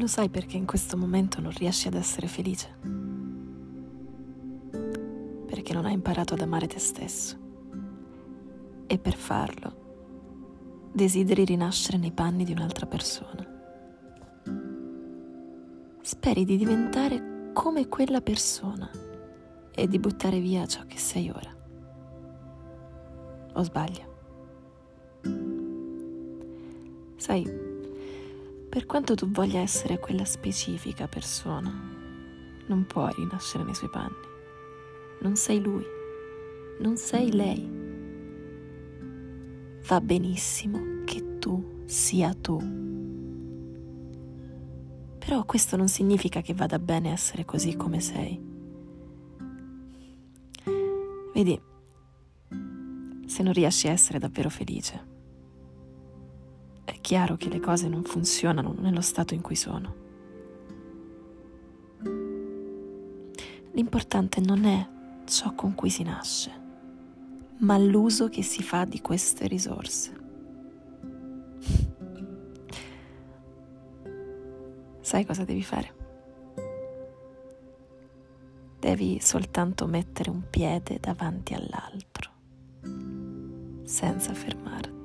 Lo sai perché in questo momento non riesci ad essere felice? Perché non hai imparato ad amare te stesso. E per farlo desideri rinascere nei panni di un'altra persona. Speri di diventare come quella persona e di buttare via ciò che sei ora. O sbaglio? Sai, per quanto tu voglia essere quella specifica persona, non puoi rinascere nei suoi panni. Non sei lui, non sei lei. Va benissimo che tu sia tu. Però questo non significa che vada bene essere così come sei. Vedi, se non riesci a essere davvero felice, chiaro che le cose non funzionano nello stato in cui sono. L'importante non è ciò con cui si nasce, ma l'uso che si fa di queste risorse. Sai cosa devi fare? Devi soltanto mettere un piede davanti all'altro, senza fermarti.